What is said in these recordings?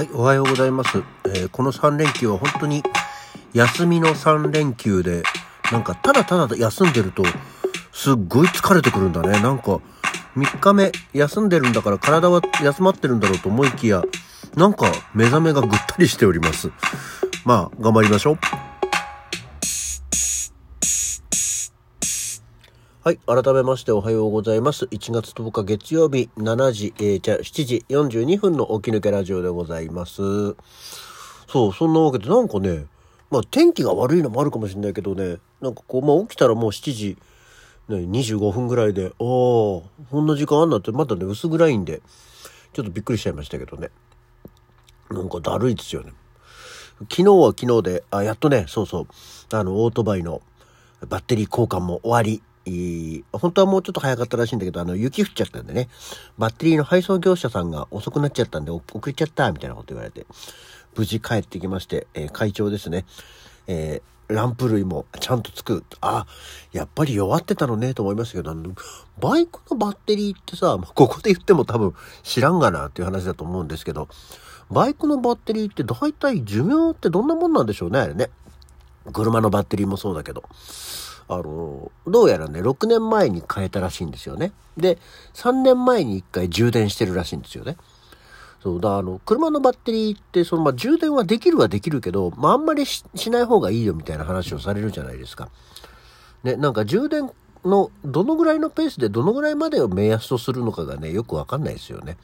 はい、おはようございます。えーこの3連休は本当に休みの3連休で、なんかただただ休んでると、すっごい疲れてくるんだね。なんか、3日目休んでるんだから体は休まってるんだろうと思いきや、なんか目覚めがぐったりしております。まあ、頑張りましょう。はい。改めましておはようございます。1月10日月曜日7時、えー、じゃあ7時42分の起き抜けラジオでございます。そう、そんなわけでなんかね、まあ天気が悪いのもあるかもしれないけどね、なんかこう、まあ起きたらもう7時、ね、25分ぐらいで、ああ、こんな時間あんなってまだね、薄暗いんで、ちょっとびっくりしちゃいましたけどね。なんかだるいですよね。昨日は昨日で、あ、やっとね、そうそう、あの、オートバイのバッテリー交換も終わり、本当はもうちょっと早かったらしいんだけど、あの、雪降っちゃったんでね、バッテリーの配送業者さんが遅くなっちゃったんで、遅れちゃった、みたいなこと言われて、無事帰ってきまして、えー会長ですね、えーランプ類もちゃんとつく。あ、やっぱり弱ってたのね、と思いましたけど、バイクのバッテリーってさ、ここで言っても多分知らんがなっていう話だと思うんですけど、バイクのバッテリーって大体寿命ってどんなもんなんでしょうね、あれね。車のバッテリーもそうだけど。あの、どうやらね、6年前に変えたらしいんですよね。で、3年前に1回充電してるらしいんですよね。そうだ、あの、車のバッテリーって、その、まあ、充電はできるはできるけど、まあ、あんまりししない方がいいよみたいな話をされるじゃないですか。ね、なんか充電の、どのぐらいのペースでどのぐらいまでを目安とするのかがね、よくわかんないですよね。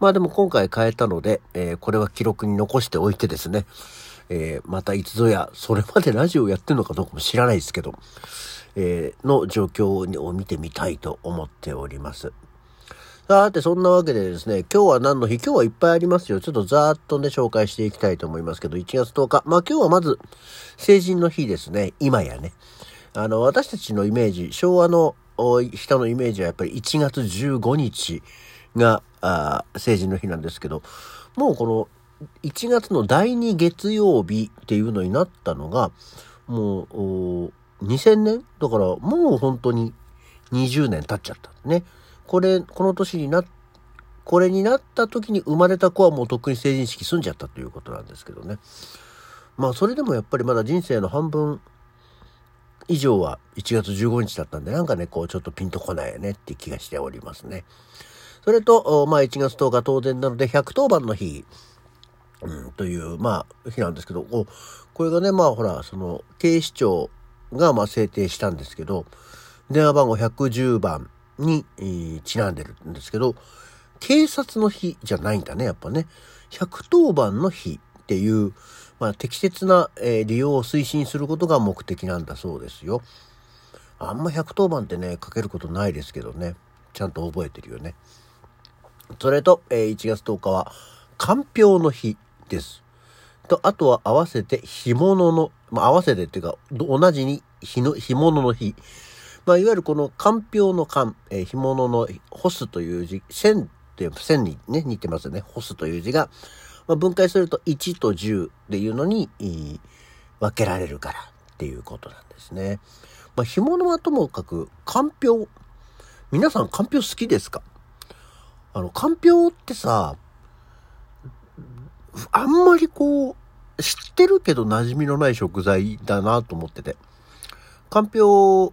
まあでも今回変えたので、えーこれは記録に残しておいてですね、えーまたいつぞや、それまでラジオやってるのかどうかも知らないですけど、えーの状況を見てみたいと思っております。さて、そんなわけでですね、今日は何の日？今日はいっぱいありますよ。ちょっとざーっとね、紹介していきたいと思いますけど、1月10日。まあ今日はまず、成人の日ですね。今やね。あの、私たちのイメージ、昭和の人のイメージはやっぱり1月15日が、あ成人の日なんですけど、もうこの1月の第2月曜日っていうのになったのが、もう、2000年だからもう本当に20年経っちゃったね。これ、この年にな、これになった時に生まれた子はもうとっくに成人式済んじゃったということなんですけどね。まあそれでもやっぱりまだ人生の半分以上は1月15日だったんで、なんかね、こうちょっとピンとこないよねって気がしておりますね。それと、まあ1月10日当然なので110番の日、うん、という、まあ日なんですけど、ここれがね、まあほら、その警視庁がまあ制定したんですけど、電話番号110番に、えーちなんでるんですけど、警察の日じゃないんだね、やっぱね。110番の日っていう、まあ適切な、えー利用を推進することが目的なんだそうですよ。あんま110番ってね、かけることないですけどね。ちゃんと覚えてるよね。それと、えー1月10日は、かんぴょうの日です。と、あとは合わせて、干物の、まあ合わせてっていうか、同じに、日の、干物の日。まあ、いわゆるこの、かんぴょうのかん、えー干物の、干すという字、線って、線にね、似てますよね。干すという字が、まあ、分解すると1と10っていうのに、分けられるからっていうことなんですね。まあ、干物はともかく、かんぴょう。皆さん、かんぴょう好きですか？あの、かんぴょうってさ、あんまりこう、知ってるけど馴染みのない食材だなと思ってて。かんぴょう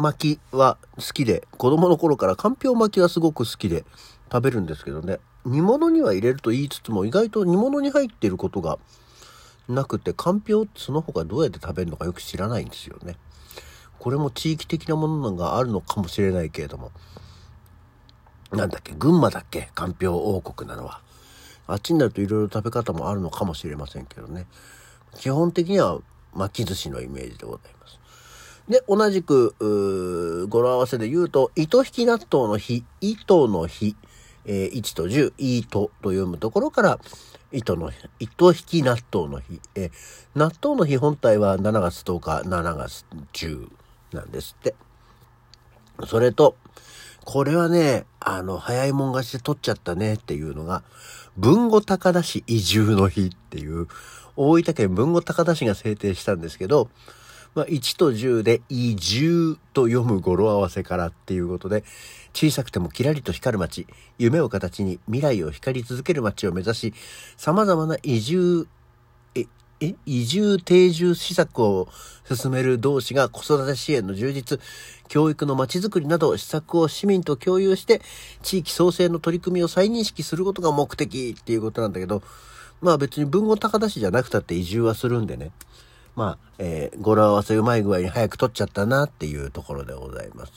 巻きは好きで、子供の頃からかんぴょう巻きはすごく好きで食べるんですけどね。煮物には入れると言いつつも意外と煮物に入っていることがなくて、かんぴょうってその他どうやって食べるのかよく知らないんですよね。これも地域的なものがあるのかもしれないけれども。なんだっけ、群馬だっけ、かんぴょう王国なのは。あっちになるといろいろ食べ方もあるのかもしれませんけどね。基本的には巻き寿司のイメージでございます。で、同じく、語呂合わせで言うと、糸引き納豆の日、糸の日、えー1と10、糸と読むところから、糸の、糸引き納豆の日、えー納豆の日本体は7月10日、7月10なんですって。それと、これはね、あの、早いもん勝ちで取っちゃったねっていうのが、文後高田市移住の日っていう、大分県文後高田市が制定したんですけど、まあ、1と10で移住と読む語呂合わせからっていうことで、小さくてもキラリと光る街、夢を形に未来を光り続ける街を目指し、様々な移住、移住定住施策を進める同士が子育て支援の充実、教育の街づくりなど施策を市民と共有して、地域創生の取り組みを再認識することが目的っていうことなんだけど、まあ別に文語高田市じゃなくたって移住はするんでね。まあ、えー、語呂合わせうまい具合に早く取っちゃったなっていうところでございます。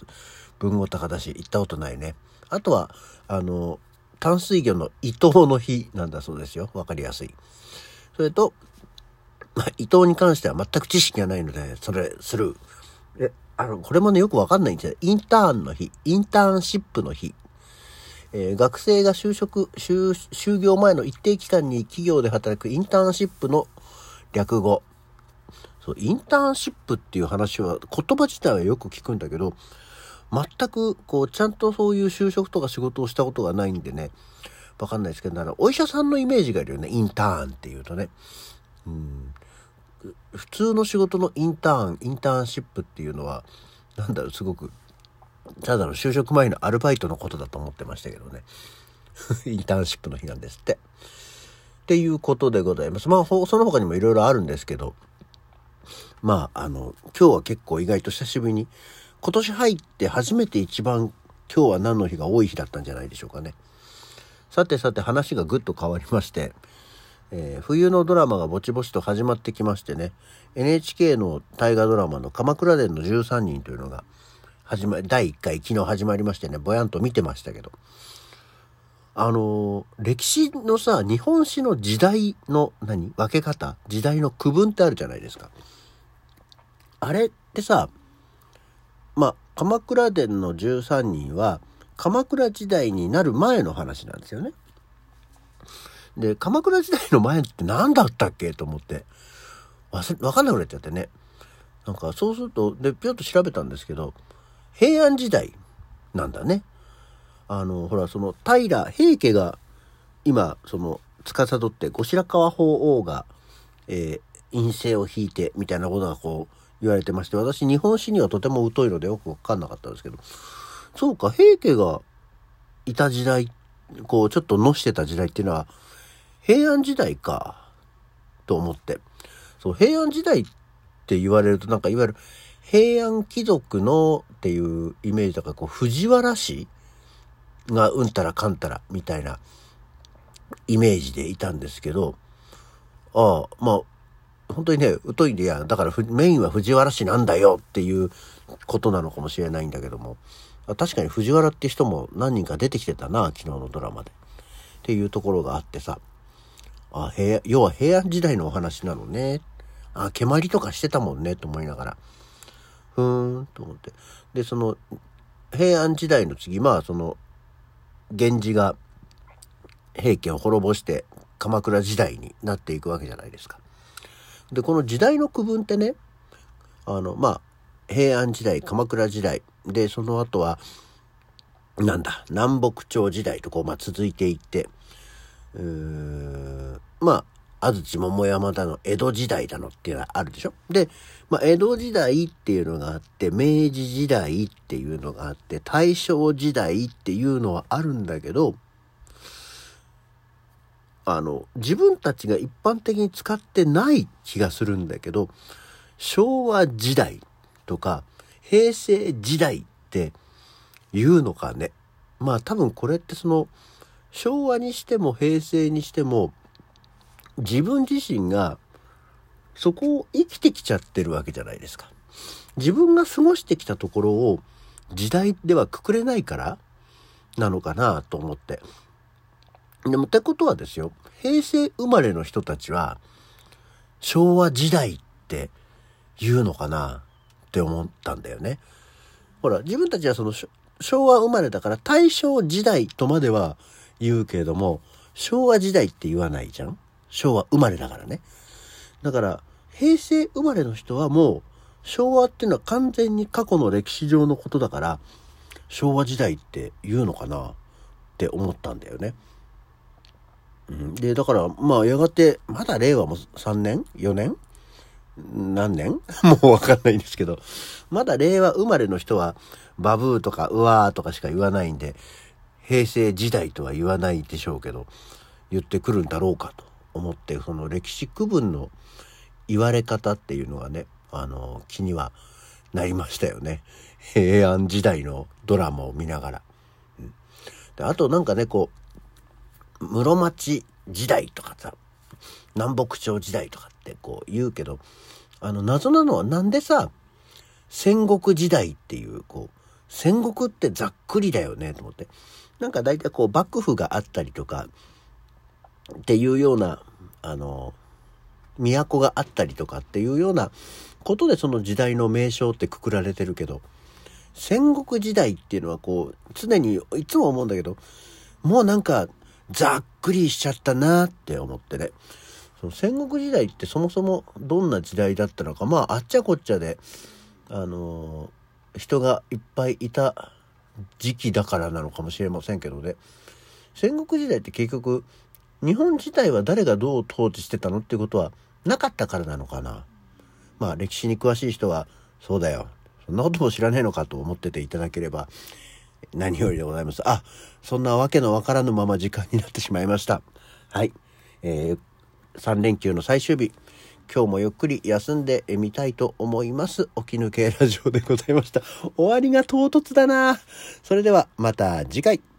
文豪高田市行ったことないね。あとは、あの、淡水魚の伊藤の日なんだそうですよ。わかりやすい。それと、ま伊藤に関しては全く知識がないので、それ、する。え、あの、これもね、よくわかんないんですよ。インターンの日、インターンシップの日。えー、学生が就職、就、就業前の一定期間に企業で働くインターンシップの略語。そう、インターンシップっていう話は、言葉自体はよく聞くんだけど、全く、こう、ちゃんとそういう就職とか仕事をしたことがないんでね、わかんないですけど、だからお医者さんのイメージがいるよね、インターンっていうとね。うん。普通の仕事のインターン、インターンシップっていうのは、なんだろう、すごく、ただの就職前のアルバイトのことだと思ってましたけどね。インターンシップの日なんですって。っていうことでございます。まあ、その他にもいろいろあるんですけど、まあ、あの、今日は結構意外と久しぶりに、今年入って初めて一番今日は何の日が多い日だったんじゃないでしょうかね。さてさて話がぐっと変わりまして、えー、冬のドラマがぼちぼちと始まってきましてね、NHK の大河ドラマの鎌倉殿の13人というのが始ま、第1回昨日始まりましてね、ぼやんと見てましたけど、あのー、歴史のさ、日本史の時代の何分け方時代の区分ってあるじゃないですか。あれってさ、まあ、鎌倉殿の13人は、鎌倉時代になる前の話なんですよね。で、鎌倉時代の前って何だったっけ？と思って、わかんなくなっちゃってね。なんかそうすると、で、ぴょっと調べたんですけど、平安時代なんだね。あの、ほら、その平、平家が今、その、司って後白河法皇が、えー、陰性を引いてみたいなことがこう言われてまして、私日本史にはとても疎いのでよくわかんなかったんですけど、そうか、平家がいた時代、こうちょっとのしてた時代っていうのは平安時代か、と思って。そう、平安時代って言われるとなんかいわゆる平安貴族のっていうイメージだから、こう藤原氏がうんたらかんたらみたいなイメージでいたんですけど、ああ、まあ、本当にね、疎いんで、いや、だからメインは藤原氏なんだよっていうことなのかもしれないんだけども、確かに藤原って人も何人か出てきてたな、昨日のドラマで。っていうところがあってさ、あ、平、要は平安時代のお話なのね。あ、蹴鞠とかしてたもんね、と思いながら。ふーん、と思って。で、その、平安時代の次、まあ、その、源氏が平家を滅ぼして鎌倉時代になっていくわけじゃないですか。で、この時代の区分ってね、あの、まあ、平安時代、鎌倉時代、で、その後は、なんだ、南北朝時代とこう、まあ、続いていって、うー、まあ、安土桃山だの、江戸時代だのっていうのはあるでしょ？で、まあ、江戸時代っていうのがあって、明治時代っていうのがあって、大正時代っていうのはあるんだけど、あの、自分たちが一般的に使ってない気がするんだけど、昭和時代とか平成時代って言うのかね。まあ多分これってその昭和にしても平成にしても自分自身がそこを生きてきちゃってるわけじゃないですか。自分が過ごしてきたところを時代ではくくれないからなのかなと思って。でもってことはですよ、平成生まれの人たちは、昭和時代って言うのかなって思ったんだよね。ほら、自分たちはその昭和生まれだから大正時代とまでは言うけれども、昭和時代って言わないじゃん？昭和生まれだからね。だから、平成生まれの人はもう、昭和っていうのは完全に過去の歴史上のことだから、昭和時代って言うのかな？って思ったんだよね。で、だから、まあ、やがて、まだ令和も3年 ?4 年？何年？もうわかんないんですけど、まだ令和生まれの人は、バブーとかうわーとかしか言わないんで、平成時代とは言わないでしょうけど、言ってくるんだろうかと思って、その歴史区分の言われ方っていうのがね、あの、気にはなりましたよね。平安時代のドラマを見ながら。うん、であとなんかね、こう、室町時代とかさ、南北朝時代とかってこう言うけど、あの、謎なのはなんでさ、戦国時代っていう、こう、戦国ってざっくりだよね、と思って。なんか大体こう、幕府があったりとか、っていうような、あの、都があったりとかっていうようなことでその時代の名称ってくくられてるけど、戦国時代っていうのはこう、常にいつも思うんだけど、もうなんか、ざっくりしちゃったなって思ってね。その戦国時代ってそもそもどんな時代だったのか、まああっちゃこっちゃで、あの、人がいっぱいいた時期だからなのかもしれませんけどね。戦国時代って結局、日本自体は誰がどう統治してたのっていうことはなかったからなのかな。まあ歴史に詳しい人は、そうだよ。そんなことも知らねえのかと思ってていただければ何よりでございます。あ、そんなわけのわからぬまま時間になってしまいました。はい。えー、3連休の最終日。今日もゆっくり休んでみたいと思います。起き抜けラジオでございました。終わりが唐突だな。それではまた次回。